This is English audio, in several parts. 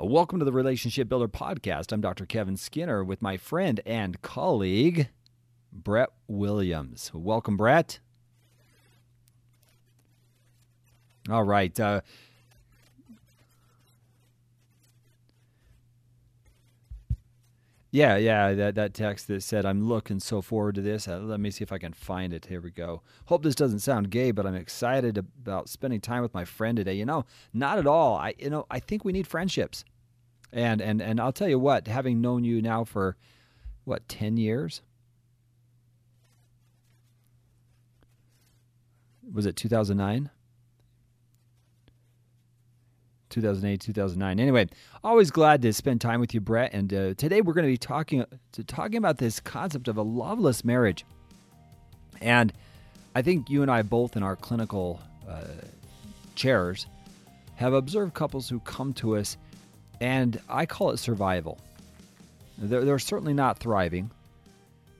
Uh, Welcome to the Relationship Builder Podcast. I'm Dr. Kevin Skinner with my friend and colleague, Brett Williams. Welcome, Brett. All right. Uh, yeah, yeah, that, that text that said, I'm looking so forward to this. Uh, let me see if I can find it. Here we go. Hope this doesn't sound gay, but I'm excited about spending time with my friend today. You know, not at all. I, you know, I think we need friendships. And, and, and I'll tell you what, having known you now for, what, 10 years? Was it 2009? 2008, 2009. Anyway, always glad to spend time with you, Brett. And uh, today we're going to be talking to talking about this concept of a loveless marriage. And I think you and I both in our clinical uh, chairs have observed couples who come to us, and I call it survival. They're, they're certainly not thriving.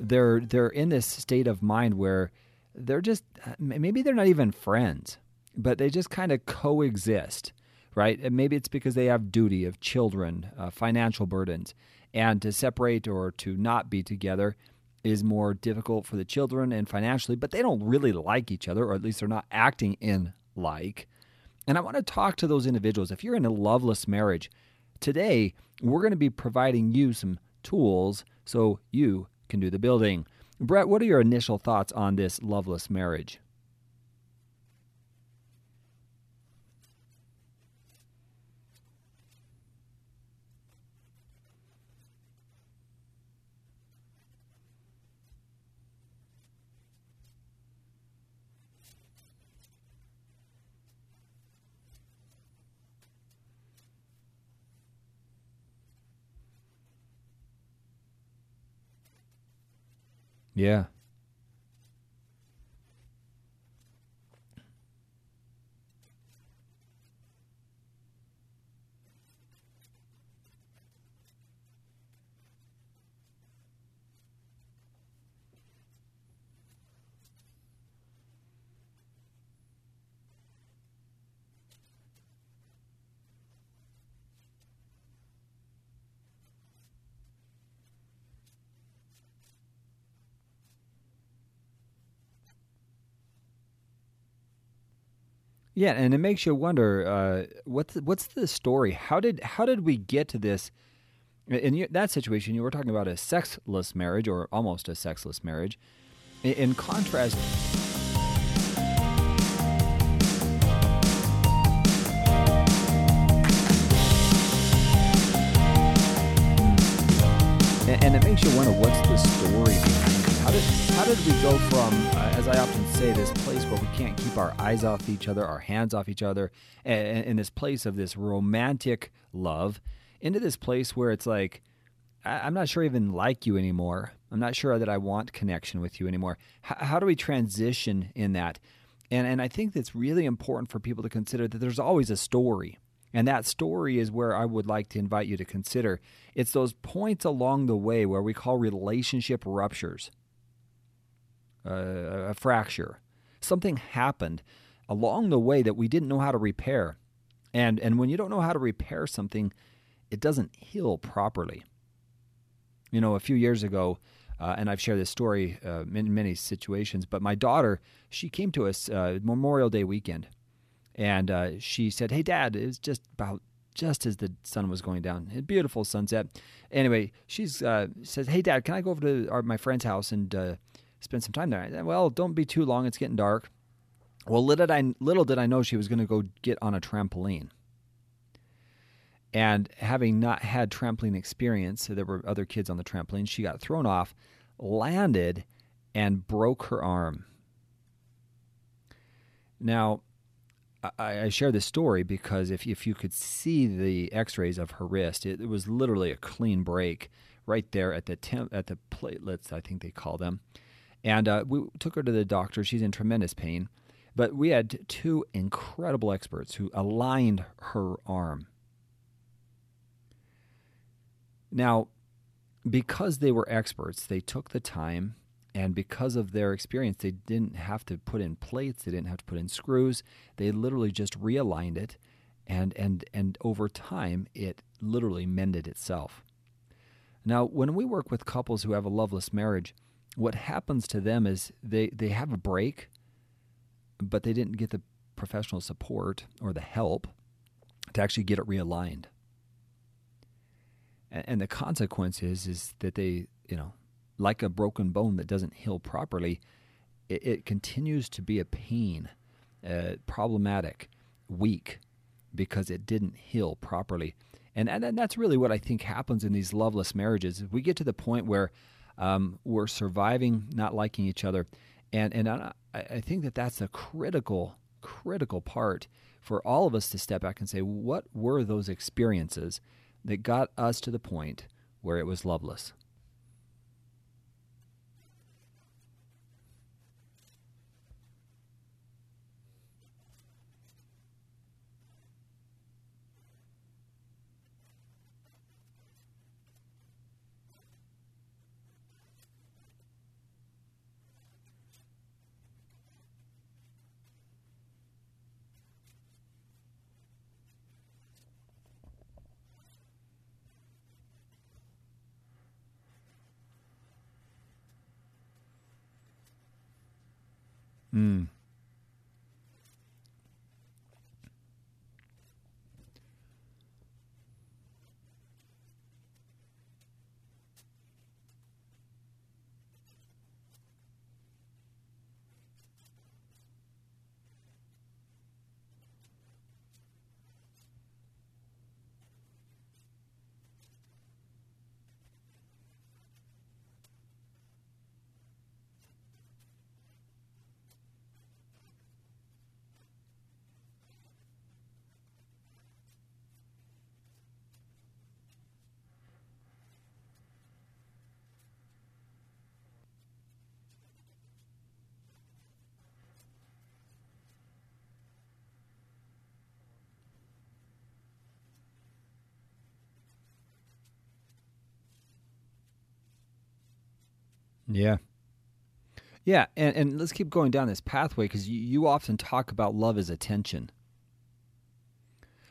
They're they're in this state of mind where they're just maybe they're not even friends, but they just kind of coexist right? And maybe it's because they have duty of children, uh, financial burdens, and to separate or to not be together is more difficult for the children and financially, but they don't really like each other, or at least they're not acting in like. And I want to talk to those individuals. If you're in a loveless marriage, today we're going to be providing you some tools so you can do the building. Brett, what are your initial thoughts on this loveless marriage? Yeah. Yeah, and it makes you wonder uh, what's what's the story? How did how did we get to this? In that situation, you were talking about a sexless marriage or almost a sexless marriage. In, contrast, and, it makes you wonder what's the story did how did we go from, uh, as I often say, this place where we can't keep our eyes off each other, our hands off each other, and in this place of this romantic love, into this place where it's like, I, I'm not sure I even like you anymore. I'm not sure that I want connection with you anymore. H- how do we transition in that? And and I think that's really important for people to consider that there's always a story. And that story is where I would like to invite you to consider. It's those points along the way where we call relationship ruptures, a fracture. Something happened along the way that we didn't know how to repair. And, and when you don't know how to repair something, it doesn't heal properly. You know, a few years ago, uh, and I've shared this story uh, in many situations, but my daughter, she came to us uh, Memorial Day weekend and uh, she said, "Hey, Dad, it was just about just as the sun was going down. A beautiful sunset." Anyway, she uh, says, "Hey, Dad, can I go over to our, my friend's house and uh, spend some time there?" Said, "Well, don't be too long. It's getting dark." Well, little did I little did I know she was going to go get on a trampoline. And having not had trampoline experience, there were other kids on the trampoline. She got thrown off, landed, and broke her arm. Now, I, I share this story because if if you could see the X-rays of her wrist, it, it was literally a clean break right there at the temp, at the platelets, I think they call them. And uh, we took her to the doctor. She's in tremendous pain, but we had two incredible experts who aligned her arm. Now, because they were experts, they took the time and because of their experience, they didn't have to put in plates, they didn't have to put in screws. They literally just realigned it and and and over time it literally mended itself. Now, when we work with couples who have a loveless marriage, what happens to them is they they have a break, but they didn't get the professional support or the help to actually get it realigned. And, and the consequence is is that they, you know, like a broken bone that doesn't heal properly, it, it continues to be a pain, uh, problematic, weak, because it didn't heal properly. And, and that's really what I think happens in these loveless marriages. We get to the point where um, we're surviving, not liking each other, and and I, I think that that's a critical critical part for all of us to step back and say, what were those experiences that got us to the point where it was loveless? Mm. Yeah. Yeah, and, and let's keep going down this pathway because you, you often talk about love as attention.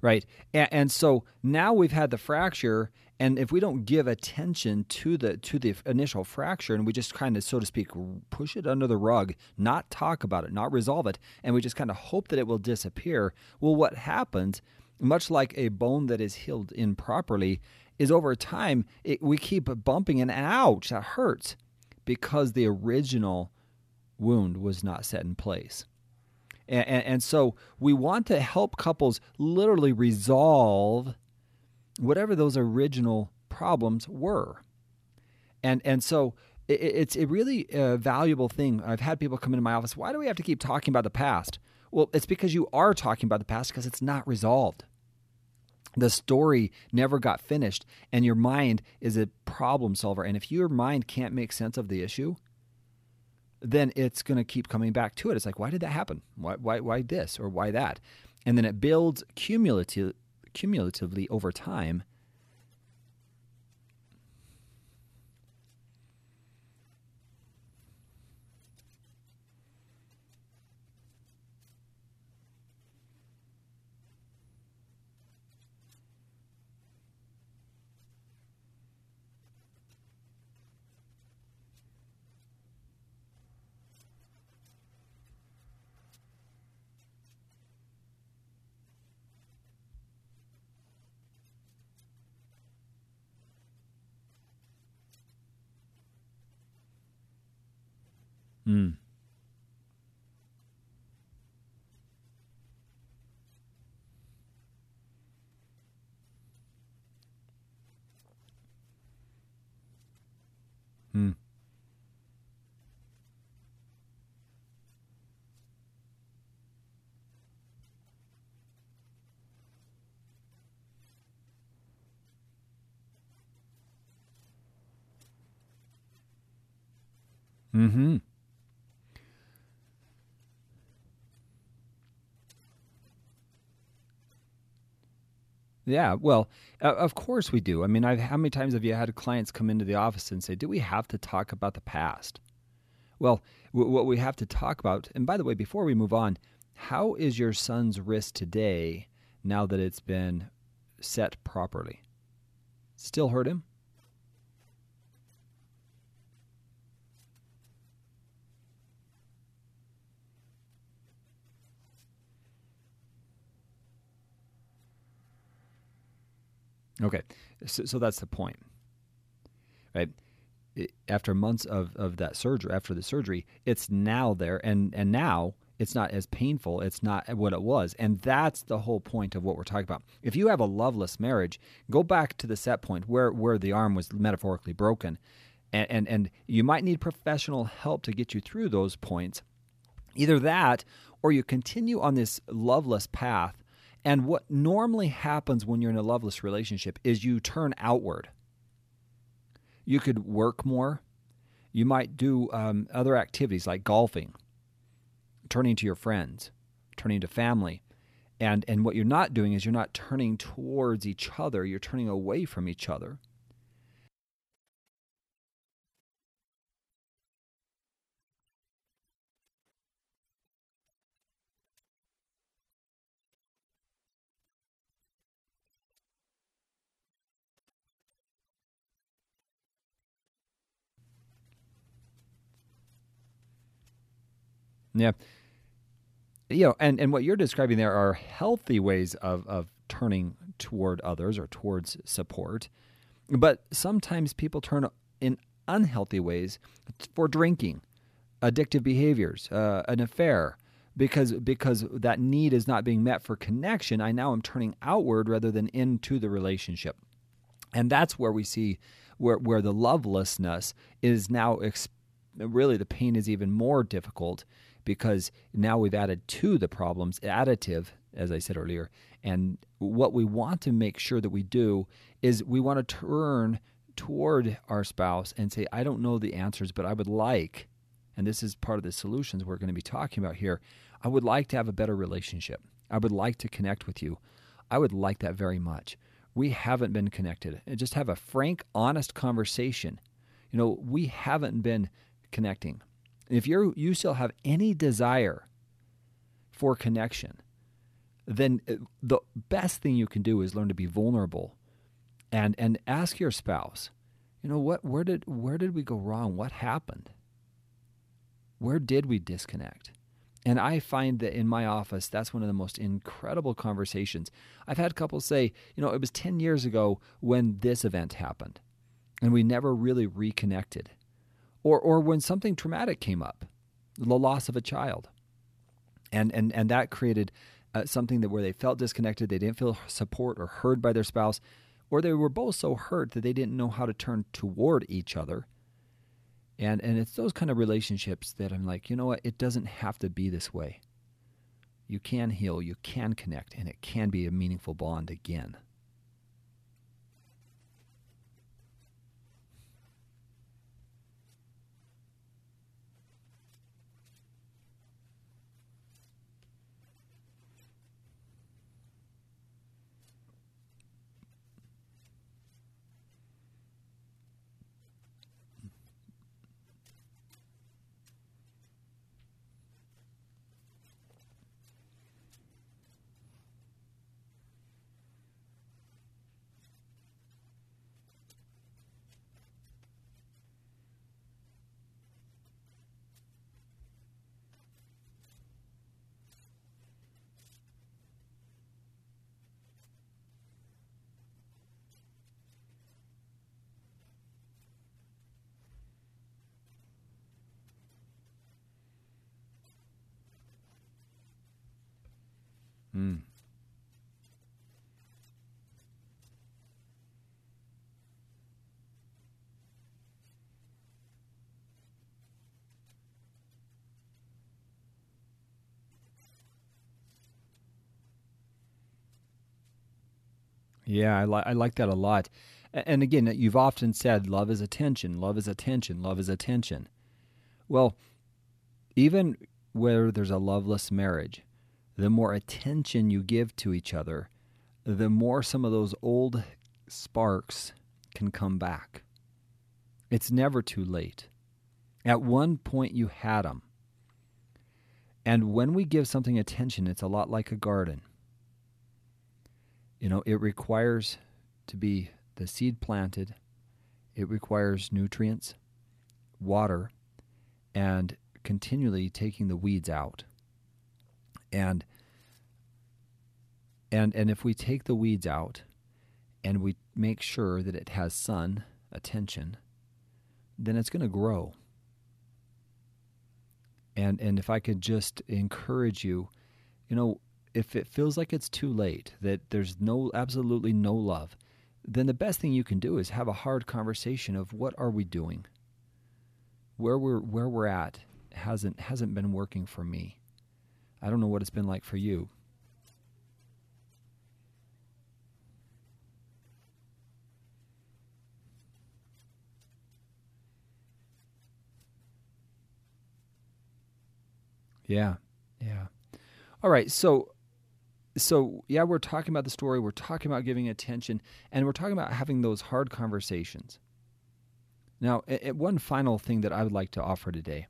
Right. And, and so now we've had the fracture, and if we don't give attention to the to the initial fracture and we just kind of so to speak push it under the rug not talk about it not resolve it and we just kind of hope that it will disappear well what happens much like a bone that is healed improperly is over time it, we keep bumping and ouch that hurts because the original wound was not set in place. And, and, and, so we want to help couples literally resolve whatever those original problems were. And, and so it, it's a really uh, valuable thing. I've had people come into my office, why do we have to keep talking about the past? Well, it's because you are talking about the past because it's not resolved. The story never got finished, and your mind is a problem solver. And if your mind can't make sense of the issue, then it's going to keep coming back to it. It's like, why did that happen? Why, why, why this or why that? And then it builds cumulative, cumulatively over time Mm. Mm. Mm-hmm. Yeah, well, of course we do. I mean, I've, how many times have you had clients come into the office and say, "Do we have to talk about the past?" Well, w- what we have to talk about, and by the way, before we move on, how is your son's wrist today now that it's been set properly. Still hurt him? Okay, so, so that's the point, right? after months of, of that surgery, after the surgery, it's now there, and and now it's not as painful. It's not what it was, and that's the whole point of what we're talking about. If you have a loveless marriage, go back to the set point where where the arm was metaphorically broken, and and, and you might need professional help to get you through those points. Either that, or you continue on this loveless path and what normally happens when you're in a loveless relationship is you turn outward. You could work more. You might do um, other activities like golfing, turning to your friends, turning to family. And, and what you're not doing is you're not turning towards each other, you're turning away from each other. Yeah. You know, and, and what you're describing there are healthy ways of, of turning toward others or towards support. But sometimes people turn in unhealthy ways for drinking, addictive behaviors, uh, an affair, because because that need is not being met for connection. I now am turning outward rather than into the relationship, and that's where we see where where the lovelessness is now. Exp- really, the pain is even more difficult because now we've added to the problems, additive, as I said earlier. And what we want to make sure that we do is we want to turn toward our spouse and say, I don't know the answers, but I would like, and this is part of the solutions we're going to be talking about here, I would like to have a better relationship. I would like to connect with you. I would like that very much. We haven't been connected. And just have a frank, honest conversation. You know, we haven't been connecting if you you still have any desire for connection, then uh, the best thing you can do is learn to be vulnerable and and ask your spouse, you know what where did where did we go wrong? What happened? Where did we disconnect? And I find that in my office, that's one of the most incredible conversations. I've had couples say, you know, it was 10 years ago when this event happened, and we never really reconnected or or when something traumatic came up, the loss of a child, and and and that created uh, something that where they felt disconnected, they didn't feel support or heard by their spouse, or they were both so hurt that they didn't know how to turn toward each other. And and it's those kind of relationships that I'm like, you know what? It doesn't have to be this way. You can heal, you can connect, and it can be a meaningful bond again. Mm. Yeah, I, li- I like that a lot. And again, you've often said love is attention, love is attention, love is attention. Well, even where there's a loveless marriage, the more attention you give to each other, the more some of those old sparks can come back. It's never too late. At one point, you had them. And when we give something attention, it's a lot like a garden. You know, it requires to be the seed planted, it requires nutrients, water, and continually taking the weeds out. And and and if we take the weeds out and we make sure that it has sun, attention, then it's going to grow. And and if I could just encourage you, you know, if it feels like it's too late, that there's no absolutely no love, then the best thing you can do is have a hard conversation of what are we doing? Where we're where we're at hasn't hasn't been working for me. I don't know what it's been like for you. Yeah. Yeah. All right. So so yeah, we're talking about the story, we're talking about giving attention, and we're talking about having those hard conversations. Now, one final thing that I would like to offer today,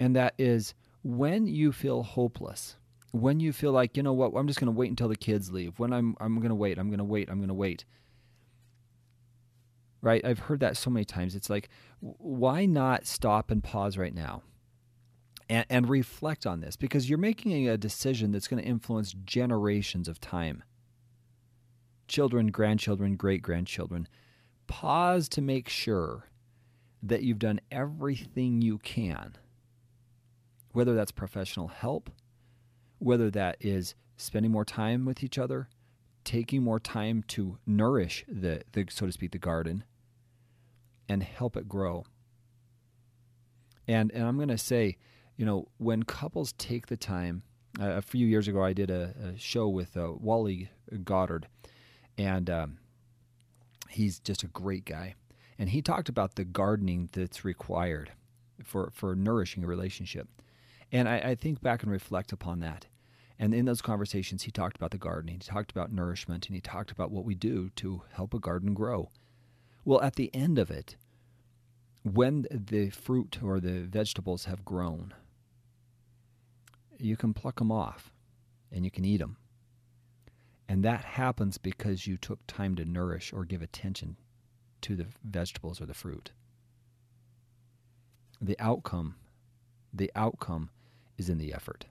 and that is when you feel hopeless, when you feel like, you know what, I'm just going to wait until the kids leave, when I'm, I'm going to wait, I'm going to wait, I'm going to wait. Right? I've heard that so many times. It's like, why not stop and pause right now? and, and reflect on this because you're making a decision that's going to influence generations of time children, grandchildren, great grandchildren. Pause to make sure that you've done everything you can, whether that's professional help, whether that is spending more time with each other, taking more time to nourish the, the so to speak, the garden, and help it grow. And and I'm going to say, you know, when couples take the time, uh, a few years ago, I did a, a show with uh, Wally Goddard, and um, he's just a great guy. And he talked about the gardening that's required for, for nourishing a relationship. And I, I think back and reflect upon that. And in those conversations, he talked about the gardening, he talked about nourishment, and he talked about what we do to help a garden grow. Well, at the end of it, when the fruit or the vegetables have grown, you can pluck them off and you can eat them. And that happens because you took time to nourish or give attention to the vegetables or the fruit. The outcome, the outcome is in the effort.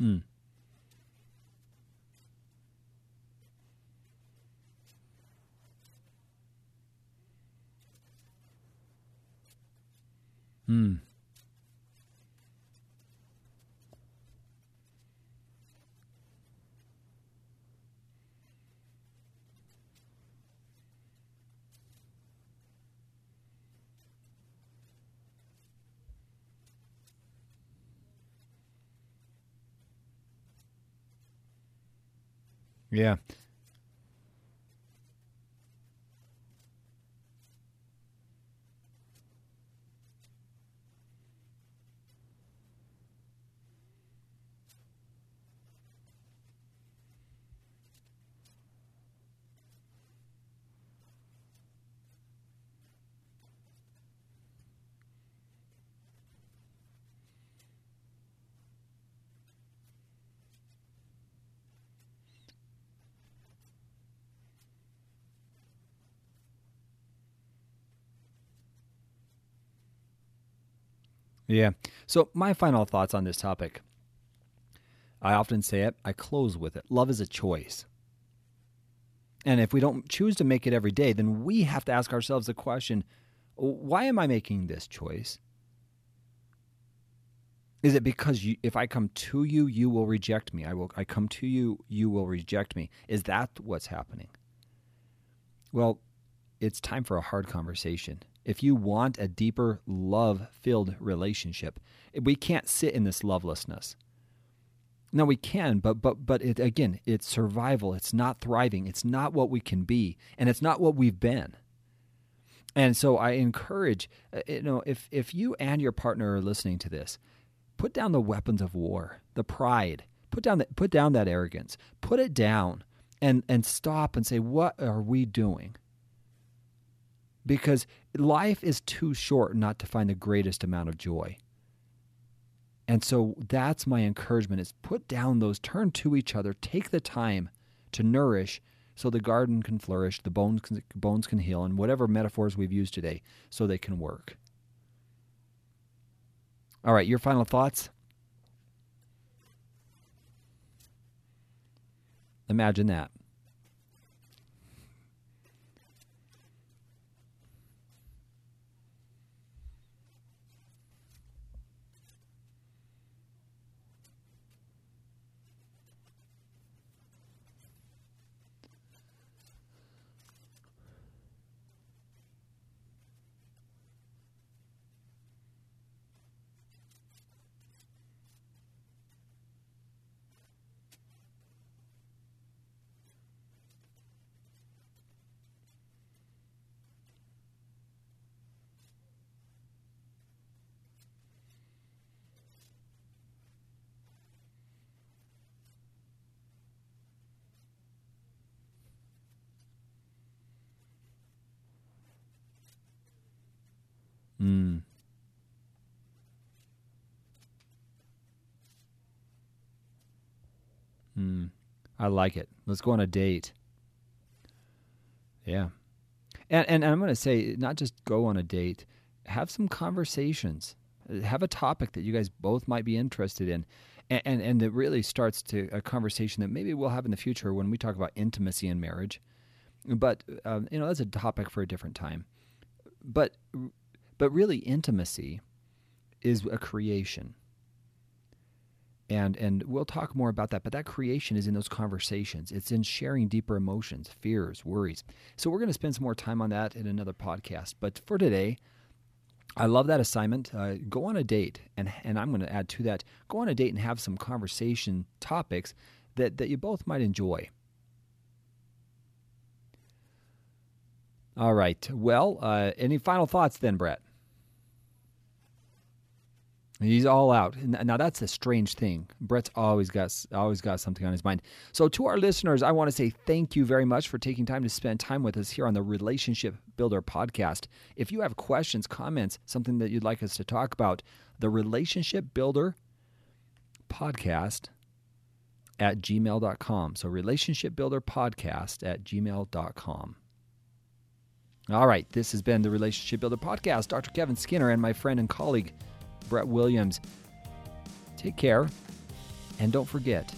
嗯。嗯。Yeah. Yeah. So, my final thoughts on this topic I often say it, I close with it. Love is a choice. And if we don't choose to make it every day, then we have to ask ourselves the question why am I making this choice? Is it because you, if I come to you, you will reject me? I will. I come to you, you will reject me. Is that what's happening? Well, it's time for a hard conversation. If you want a deeper, love-filled relationship, we can't sit in this lovelessness. No, we can, but but but it, again, it's survival. It's not thriving. It's not what we can be, and it's not what we've been. And so I encourage, uh, you know, if if you and your partner are listening to this, put down the weapons of war, the pride, put down the, put down that arrogance, put it down, and and stop and say, what are we doing? Because life is too short not to find the greatest amount of joy. And so that's my encouragement is put down those, turn to each other, take the time to nourish so the garden can flourish, the bones can, bones can heal, and whatever metaphors we've used today so they can work. All right, your final thoughts? Imagine that. Mm. Mm. I like it. Let's go on a date. Yeah. And, and I'm going to say, not just go on a date, have some conversations. Have a topic that you guys both might be interested in. And, and, and it really starts to a conversation that maybe we'll have in the future when we talk about intimacy in marriage. But, um, you know, that's a topic for a different time. But but really, intimacy is a creation. And, and we'll talk more about that, but that creation is in those conversations. It's in sharing deeper emotions, fears, worries. So we're going to spend some more time on that in another podcast. But for today, I love that assignment. Uh, go on a date, and, and I'm going to add to that go on a date and have some conversation topics that, that you both might enjoy. All right. Well, uh, any final thoughts then, Brett? He's all out. Now that's a strange thing. Brett's always got always got something on his mind. So to our listeners, I want to say thank you very much for taking time to spend time with us here on the Relationship Builder podcast. If you have questions, comments, something that you'd like us to talk about, the Relationship Builder podcast at gmail.com. So relationship builder podcast at gmail.com. All right, this has been the Relationship Builder podcast. Dr. Kevin Skinner and my friend and colleague Brett Williams. Take care, and don't forget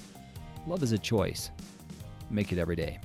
love is a choice. Make it every day.